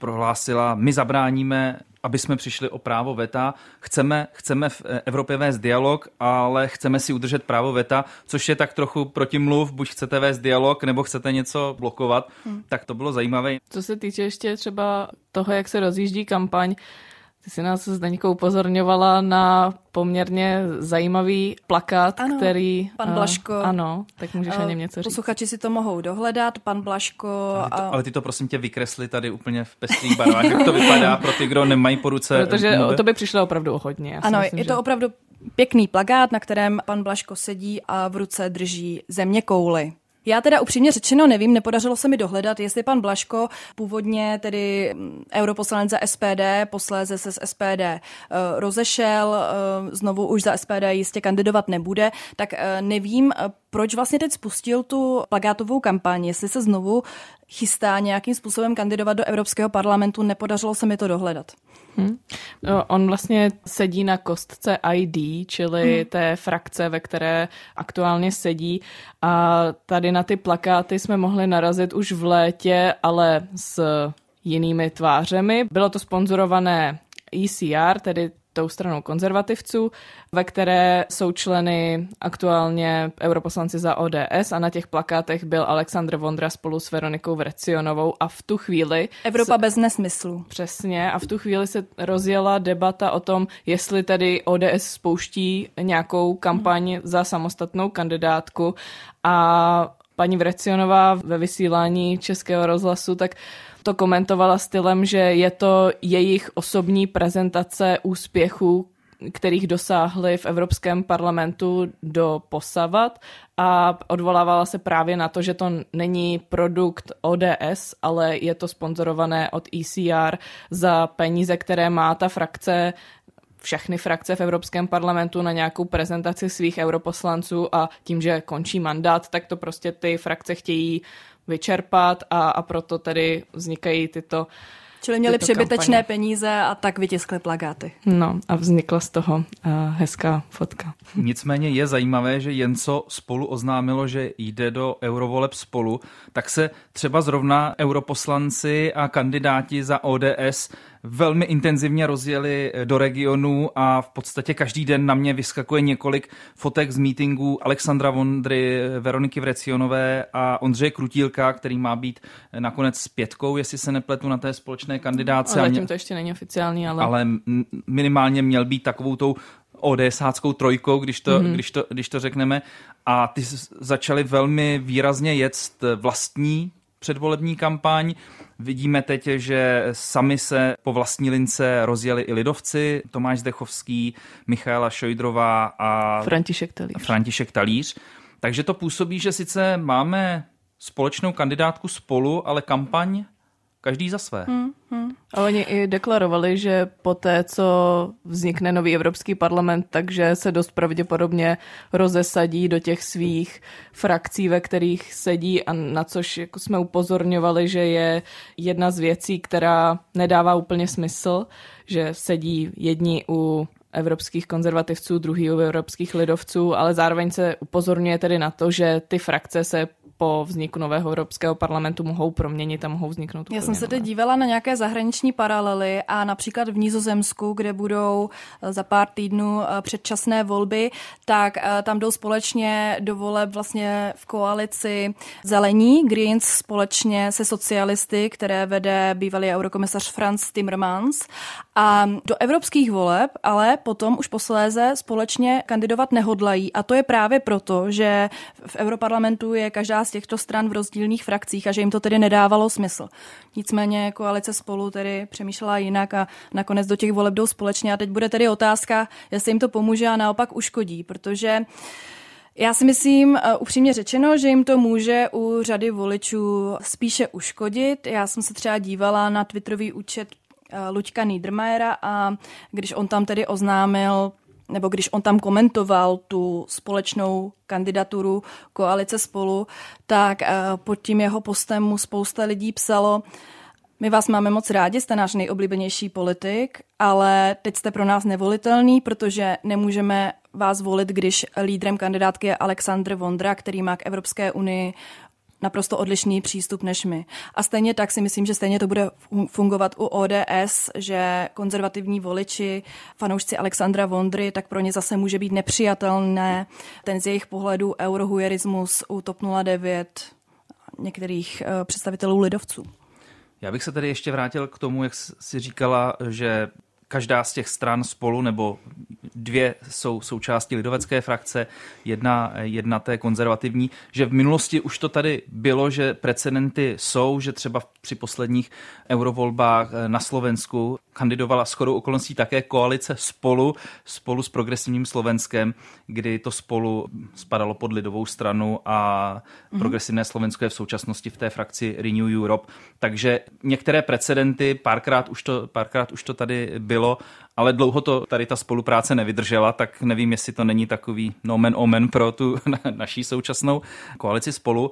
Speaker 6: prohlásila, my zabráníme, aby jsme přišli o právo VETA, chceme, chceme v Evropě vést dialog, ale chceme si udržet právo VETA, což je tak trochu protimluv, buď chcete vést dialog, nebo chcete něco blokovat, hmm. tak to bylo zajímavé.
Speaker 5: Co se týče ještě třeba toho, jak se rozjíždí kampaň, ty jsi nás Zdeňkou upozorňovala na poměrně zajímavý plakát,
Speaker 4: ano,
Speaker 5: který...
Speaker 4: Pan Blaško.
Speaker 5: Uh, ano, tak můžeš uh, o něm něco říct.
Speaker 4: Posluchači si to mohou dohledat, pan Blaško...
Speaker 6: Ale, to, ale ty to prosím tě vykresli tady úplně v pestrých barvách, jak to vypadá pro ty, kdo nemají po ruce...
Speaker 5: Protože o to by přišlo opravdu o hodně. Já
Speaker 4: ano,
Speaker 5: myslím,
Speaker 4: je to že... opravdu pěkný plakát, na kterém pan Blaško sedí a v ruce drží země kouly. Já teda upřímně řečeno nevím, nepodařilo se mi dohledat, jestli pan Blaško, původně tedy mm, europoslanec za SPD, posléze se z SPD eh, rozešel, eh, znovu už za SPD jistě kandidovat nebude, tak eh, nevím, proč vlastně teď spustil tu plagátovou kampaň, jestli se znovu chystá nějakým způsobem kandidovat do Evropského parlamentu, nepodařilo se mi to dohledat.
Speaker 5: Hmm. No, on vlastně sedí na kostce ID, čili hmm. té frakce, ve které aktuálně sedí. A tady na ty plakáty jsme mohli narazit už v létě, ale s jinými tvářemi. Bylo to sponzorované ECR, tedy tou stranou konzervativců, ve které jsou členy aktuálně europoslanci za ODS a na těch plakátech byl Aleksandr Vondra spolu s Veronikou Vrecionovou a v tu chvíli...
Speaker 4: Evropa s... bez nesmyslu.
Speaker 5: Přesně a v tu chvíli se rozjela debata o tom, jestli tedy ODS spouští nějakou kampaň hmm. za samostatnou kandidátku a paní Vrecionová ve vysílání Českého rozhlasu, tak to komentovala stylem, že je to jejich osobní prezentace úspěchů, kterých dosáhli v Evropském parlamentu do posavat a odvolávala se právě na to, že to není produkt ODS, ale je to sponzorované od ECR za peníze, které má ta frakce všechny frakce v Evropském parlamentu na nějakou prezentaci svých europoslanců a tím, že končí mandát, tak to prostě ty frakce chtějí vyčerpat a, a proto tedy vznikají tyto
Speaker 4: Čili měli přebytečné
Speaker 5: kampaně.
Speaker 4: peníze a tak vytiskli plagáty.
Speaker 5: No a vznikla z toho uh, hezká fotka. *laughs*
Speaker 6: Nicméně je zajímavé, že jen co spolu oznámilo, že jde do eurovoleb spolu, tak se třeba zrovna europoslanci a kandidáti za ODS velmi intenzivně rozjeli do regionu a v podstatě každý den na mě vyskakuje několik fotek z meetingů Alexandra Vondry, Veroniky Vrecionové a Ondřeje Krutílka, který má být nakonec s pětkou, jestli se nepletu na té společné kandidáce.
Speaker 5: Ale zatím to ještě není oficiální, ale...
Speaker 6: Ale minimálně měl být takovou tou ODSáckou trojkou, když to, mm-hmm. když, to, když to řekneme. A ty začaly velmi výrazně jet vlastní předvolební kampaň. Vidíme teď, že sami se po vlastní lince rozjeli i lidovci, Tomáš Zdechovský, Michaela Šojdrová a
Speaker 5: František Talíř.
Speaker 6: František Talíř. Takže to působí, že sice máme společnou kandidátku spolu, ale kampaň každý za své. Hmm,
Speaker 5: hmm. A oni i deklarovali, že po té, co vznikne nový Evropský parlament, takže se dost pravděpodobně rozesadí do těch svých frakcí, ve kterých sedí a na což jako jsme upozorňovali, že je jedna z věcí, která nedává úplně smysl, že sedí jedni u evropských konzervativců, druhý u evropských lidovců, ale zároveň se upozorňuje tedy na to, že ty frakce se po vzniku nového Evropského parlamentu mohou proměnit a mohou vzniknout.
Speaker 4: Já jsem se teď dívala na nějaké zahraniční paralely a například v Nizozemsku, kde budou eh, za pár týdnů eh, předčasné volby, tak eh, tam jdou společně do voleb vlastně v koalici Zelení, Greens společně se socialisty, které vede bývalý eurokomisař Franz Timmermans. A do evropských voleb ale potom už posléze společně kandidovat nehodlají. A to je právě proto, že v Europarlamentu je každá z těchto stran v rozdílných frakcích a že jim to tedy nedávalo smysl. Nicméně koalice spolu tedy přemýšlela jinak a nakonec do těch voleb jdou společně a teď bude tedy otázka, jestli jim to pomůže a naopak uškodí, protože já si myslím, uh, upřímně řečeno, že jim to může u řady voličů spíše uškodit. Já jsem se třeba dívala na twitterový účet uh, Luďka Niedermayera a když on tam tedy oznámil nebo když on tam komentoval tu společnou kandidaturu koalice spolu, tak eh, pod tím jeho postem mu spousta lidí psalo, my vás máme moc rádi, jste náš nejoblíbenější politik, ale teď jste pro nás nevolitelný, protože nemůžeme vás volit, když lídrem kandidátky je Aleksandr Vondra, který má k Evropské unii naprosto odlišný přístup než my. A stejně tak si myslím, že stejně to bude fungovat u ODS, že konzervativní voliči, fanoušci Alexandra Vondry, tak pro ně zase může být nepřijatelné ten z jejich pohledu eurohujerismus u TOP 09 některých eh, představitelů lidovců.
Speaker 6: Já bych se tady ještě vrátil k tomu, jak si říkala, že každá z těch stran spolu, nebo dvě jsou součástí lidovecké frakce, jedna, jedna té konzervativní, že v minulosti už to tady bylo, že precedenty jsou, že třeba při posledních eurovolbách na Slovensku kandidovala shodou okolností také koalice spolu, spolu s progresivním Slovenskem, kdy to spolu spadalo pod lidovou stranu a mm-hmm. progresivné Slovensko je v současnosti v té frakci Renew Europe. Takže některé precedenty, párkrát už to, párkrát už to tady bylo, ale dlouho to tady ta spolupráce nevydržela, tak nevím, jestli to není takový nomen omen pro tu *laughs* naší současnou koalici spolu.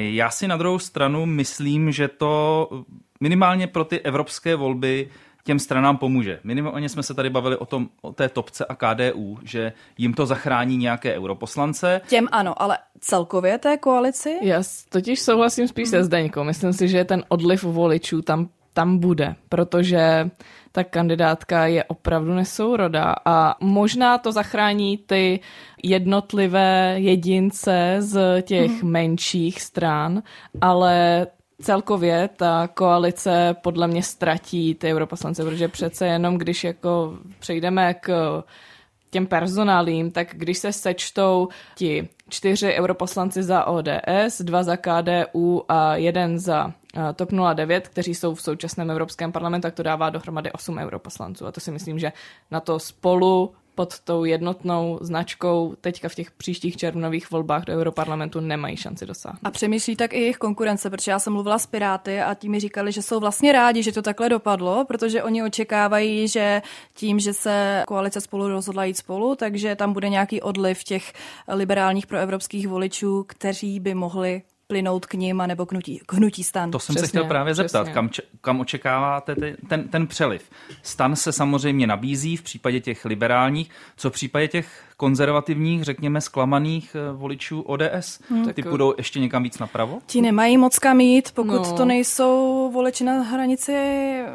Speaker 6: Já si na druhou stranu myslím, že to minimálně pro ty evropské volby těm stranám pomůže. Minimálně jsme se tady bavili o, tom, o té topce a KDU, že jim to zachrání nějaké europoslance.
Speaker 4: Těm ano, ale celkově té koalici?
Speaker 5: Já totiž souhlasím spíš se Zdeňkou. Myslím si, že ten odliv voličů tam, tam bude, protože ta kandidátka je opravdu nesourodá a možná to zachrání ty jednotlivé jedince z těch mm. menších stran, ale celkově ta koalice podle mě ztratí ty europoslance, protože přece jenom když jako přejdeme k těm personálím, tak když se sečtou ti čtyři europoslanci za ODS, dva za KDU a jeden za eh, TOP 09, kteří jsou v současném Evropském parlamentu, tak to dává dohromady 8 europoslanců. A to si myslím, že na to spolu pod tou jednotnou značkou teďka v těch příštích červnových volbách do Europarlamentu nemají šanci dosáhnout.
Speaker 4: A přemýšlí tak i jejich konkurence, protože já jsem mluvila s Piráty a ti mi říkali, že jsou vlastně rádi, že to takhle dopadlo, protože oni očekávají, že tím, že se koalice spolu rozhodla jít spolu, takže tam bude nějaký odliv těch liberálních proevropských voličů, kteří by mohli plynout k ním nebo k hnutí, k hnutí stan.
Speaker 6: To jsem
Speaker 5: Přesně,
Speaker 6: se chtěl právě
Speaker 5: přesně.
Speaker 6: zeptat, kam, če- kam očekáváte ty, ten, ten přeliv. Stan se samozřejmě nabízí v případě těch liberálních, co v případě těch konzervativních, řekněme, zklamaných eh, voličů ODS. Hmm. Ty půjdou ještě někam víc napravo?
Speaker 4: Ti nemají moc kam jít, pokud
Speaker 5: No.
Speaker 4: to nejsou voliči na hranici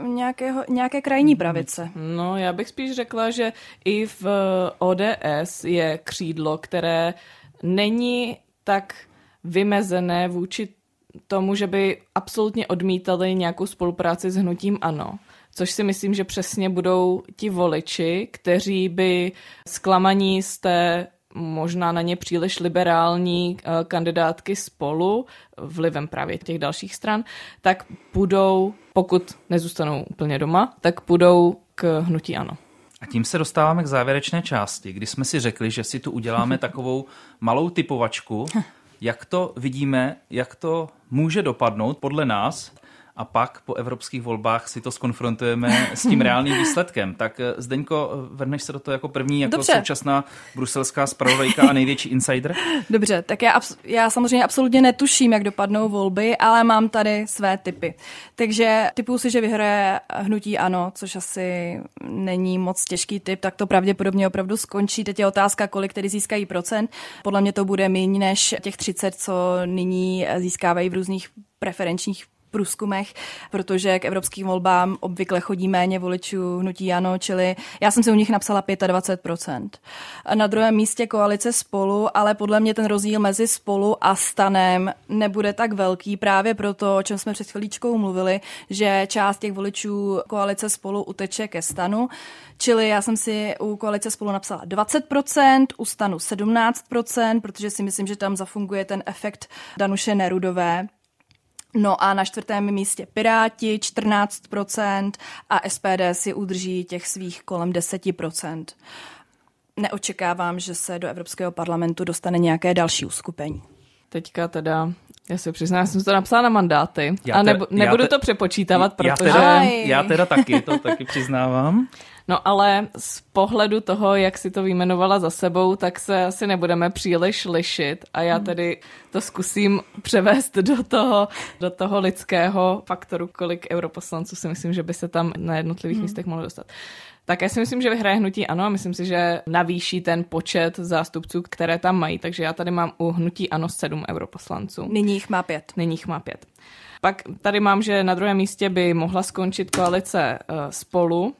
Speaker 4: nějakého, nějaké krajní pravice.
Speaker 5: No, já bych spíš řekla, že i v eh, ODS je křídlo, které není tak vymezené vůči tomu, že by absolutně odmítali nějakou spolupráci s hnutím ANO. Což si myslím, že přesně budou ti voliči, kteří by zklamaní z té možná na ně příliš liberální eh, kandidátky spolu, vlivem právě těch dalších stran, tak budou, pokud nezůstanou úplně doma, tak půjdou k hnutí ANO.
Speaker 6: A tím se dostáváme k závěrečné části, kdy jsme si řekli, že si tu uděláme takovou malou typovačku, *laughs* jak to vidíme, jak to může dopadnout podle nás a pak po evropských volbách si to skonfrontujeme s tím *laughs* reálným výsledkem. Tak eh, Zdeňko, eh, vrneš se do toho jako první, jako
Speaker 4: Dobře.
Speaker 6: současná bruselská spravodajka a největší insider? *laughs*
Speaker 4: Dobře, tak já, já samozřejmě absolutně netuším, jak dopadnou volby, ale mám tady své typy. Takže typuju si, že vyhraje hnutí ano, což asi není moc těžký typ, tak to pravděpodobně opravdu skončí. Teď je otázka, kolik tedy získají procent. Podle mě to bude méně než těch 30, co nyní získávají v různých preferenčních průzkumech, protože k evropským volbám obvykle chodí méně voličů hnutí ano, čili já jsem si u nich napsala 25%. A Na druhém místě koalice spolu, ale podle mě ten rozdíl mezi spolu a stanem nebude tak velký právě proto, o čem jsme před chvílíčkou mluvili, že část těch voličů koalice spolu uteče ke stanu. Čili já jsem si u koalice spolu napsala 20%, u stanu 17%, protože si myslím, že tam zafunguje ten efekt Danuše Nerudové, No a na čtvrtém místě Piráti 14% a SPD si udrží těch svých kolem 10%. Neočekávám, že se do Evropského parlamentu dostane nějaké další uskupení.
Speaker 5: Teďka teda, já se přiznám, já jsem to napsala na mandáty
Speaker 6: Já
Speaker 5: a
Speaker 6: te-
Speaker 5: nebu,
Speaker 6: já
Speaker 5: nebudu
Speaker 6: te-
Speaker 5: to přepočítávat,
Speaker 6: já
Speaker 5: protože...
Speaker 6: teda,
Speaker 4: Aj.
Speaker 6: já teda taky, to taky přiznávám. *laughs*
Speaker 5: No ale z pohledu toho, jak si to vyjmenovala za sebou, tak se asi nebudeme příliš lišit a já tedy to zkusím převést do toho, do toho lidského faktoru, kolik europoslanců si myslím, že by se tam na jednotlivých hmm. místech mohlo dostat. Tak já si myslím, že vyhraje hnutí ano a myslím si, že navýší ten počet zástupců, které tam mají. Takže já tady mám u hnutí ano sedm europoslanců.
Speaker 4: Nyní jich má pět.
Speaker 5: Nyní jich má pět. Pak tady mám, že na druhém místě by mohla skončit koalice uh, spolu,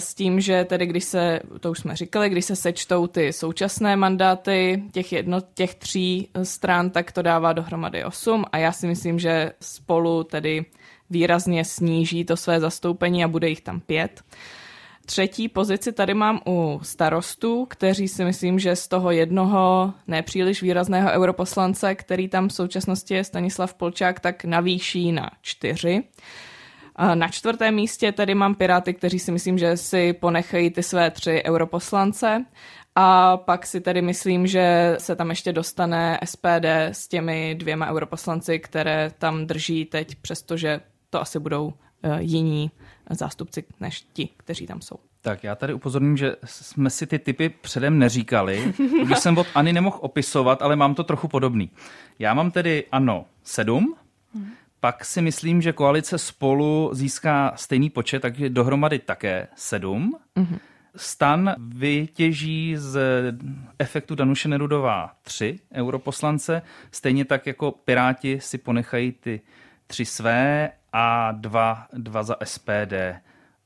Speaker 5: s tím, že tedy když se, to už jsme říkali, když se sečtou ty současné mandáty těch, jedno, těch tří eh, stran, tak to dává dohromady osm a já si myslím, že spolu tedy výrazně sníží to své zastoupení a bude jich tam pět. Třetí pozici tady mám u starostů, kteří si myslím, že z toho jednoho nepříliš výrazného europoslance, který tam v současnosti je Stanislav Polčák, tak navýší na čtyři. Na čtvrtém místě tedy mám Piráty, kteří si myslím, že si ponechají ty své tři europoslance. A pak si tedy myslím, že se tam ještě dostane SPD s těmi dvěma europoslanci, které tam drží teď, přestože to asi budou eh, jiní zástupci než ti, kteří tam jsou.
Speaker 6: Tak já tady upozorním, že jsme si ty typy předem neříkali, *laughs* když jsem od Ani nemohl opisovat, ale mám to trochu podobný. Já mám tedy ano 7, pak si myslím, že koalice spolu získá stejný počet, takže dohromady také 7. Stan vytěží z efektu Danuše Nerudová 3 europoslance, stejně tak jako Piráti si ponechají ty tři své a dva, dva za SPD.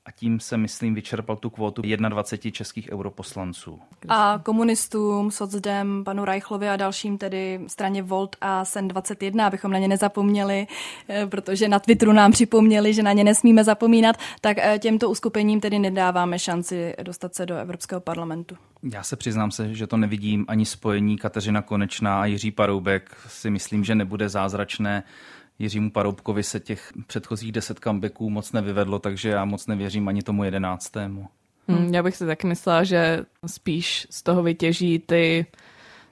Speaker 6: A tím se, myslím, vyčerpal tu kvotu 21 českých europoslanců.
Speaker 4: A komunistům, socdem, panu Reichlovi a dalším, tedy straně Volt a Sen 21, abychom na ně nezapomněli, eh, protože na Twitteru nám připomněli, že na ně nesmíme zapomínat, tak eh, těmto uskupením tedy nedáváme šanci dostat se do Evropského parlamentu.
Speaker 6: Já se přiznám se, že to nevidím ani spojení Kateřina Konečná a Jiří Paroubek. Si myslím, že nebude zázračné. Jiřímu Paroubkovi se těch předchozích deset comebacků moc nevyvedlo, takže já moc nevěřím ani tomu jedenáctému.
Speaker 5: Hmm. Já bych si taky myslela, že spíš z toho vytěží ty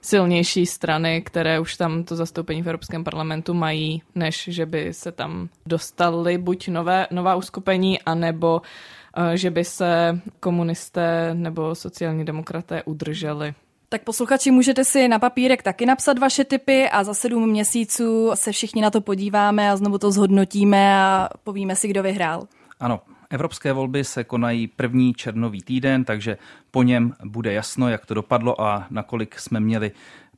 Speaker 5: silnější strany, které už tam to zastoupení v Evropském parlamentu mají, než že by se tam dostaly buď nové, nová uskupení, anebo uh, že by se komunisté nebo sociální demokraté udrželi.
Speaker 4: Tak posluchači, můžete si na papírek taky napsat vaše typy a za sedm měsíců se všichni na to podíváme a znovu to zhodnotíme a povíme si, kdo vyhrál.
Speaker 6: Ano, Evropské volby se konají první černový týden, takže po něm bude jasno, jak to dopadlo a nakolik jsme měli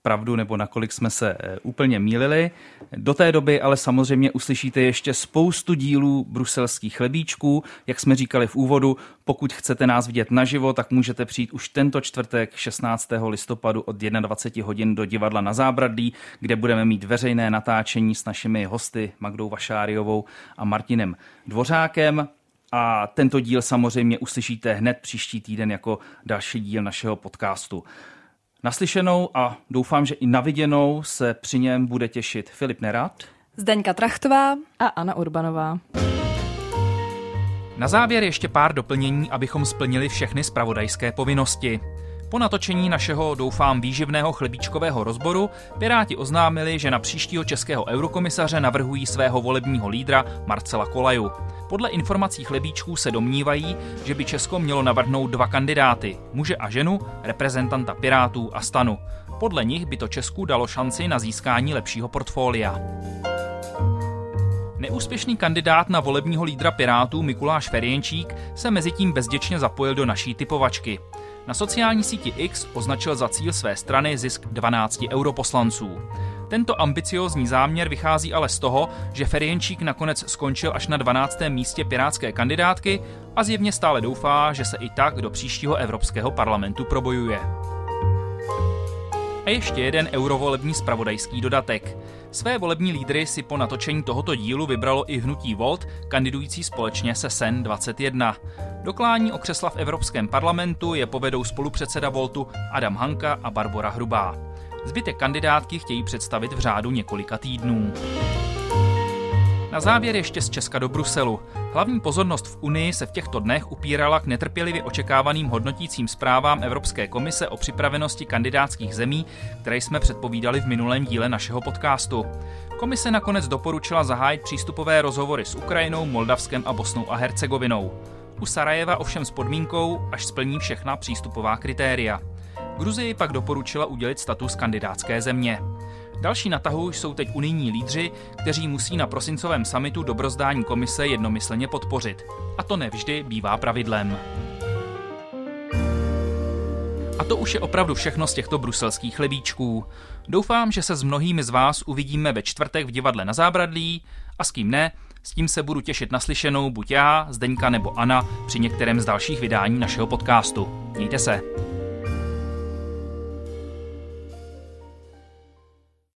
Speaker 6: pravdu nebo nakolik jsme se eh, úplně mílili. Do té doby ale samozřejmě uslyšíte ještě spoustu dílů bruselských chlebíčků. Jak jsme říkali v úvodu, pokud chcete nás vidět naživo, tak můžete přijít už tento čtvrtek 16. listopadu od 21 hodin do divadla na Zábradlí, kde budeme mít veřejné natáčení s našimi hosty Magdou Vašáriovou a Martinem Dvořákem. A tento díl samozřejmě uslyšíte hned příští týden jako další díl našeho podcastu. Naslyšenou a doufám, že i naviděnou se při něm bude těšit Filip Nerad,
Speaker 4: Zdeňka Trachtová
Speaker 5: a Anna Urbanová.
Speaker 6: Na závěr ještě pár doplnění, abychom splnili všechny spravodajské povinnosti. Po natočení našeho, doufám, výživného chlebíčkového rozboru Piráti oznámili, že na příštího českého eurokomisaře navrhují svého volebního lídra Marcela Kolaju. Podle informací chlebíčků se domnívají, že by Česko mělo navrhnout dva kandidáty, muže a ženu, reprezentanta Pirátů a Stanu. Podle nich by to Česku dalo šanci na získání lepšího portfolia. Neúspěšný kandidát na volebního lídra Pirátů Mikuláš Ferjenčík se mezitím bezděčně zapojil do naší typovačky. Na sociální síti X označil za cíl své strany zisk 12 europoslanců. Tento ambiciózní záměr vychází ale z toho, že Ferjenčík nakonec skončil až na 12. místě pirátské kandidátky a zjevně stále doufá, že se i tak do příštího Evropského parlamentu probojuje. A ještě jeden eurovolební spravodajský dodatek. Své volební lídry si po natočení tohoto dílu vybralo i hnutí Volt, kandidující společně se SEN 21. Doklání o křesla v Evropském parlamentu je povedou spolupředseda Voltu Adam Hanka a Barbara Hrubá. Zbytek kandidátky chtějí představit v řádu několika týdnů. Na závěr ještě z Česka do Bruselu. Hlavní pozornost v Unii se v těchto dnech upírala k netrpělivě očekávaným hodnotícím zprávám Evropské komise o připravenosti kandidátských zemí, které jsme předpovídali v minulém díle našeho podcastu. Komise nakonec doporučila zahájit přístupové rozhovory s Ukrajinou, Moldavskem a Bosnou a Hercegovinou. U Sarajeva ovšem s podmínkou, až splní všechna přístupová kritéria. Gruzii pak doporučila udělit status kandidátské země. Další na tahu jsou teď unijní lídři, kteří musí na prosincovém samitu dobrozdání komise jednomyslně podpořit. A to nevždy bývá pravidlem. A to už je opravdu všechno z těchto bruselských chlebíčků. Doufám, že se s mnohými z vás uvidíme ve čtvrtek v divadle na Zábradlí a s kým ne, s tím se budu těšit naslyšenou buď já, Zdeňka nebo Ana při některém z dalších vydání našeho podcastu. Mějte se.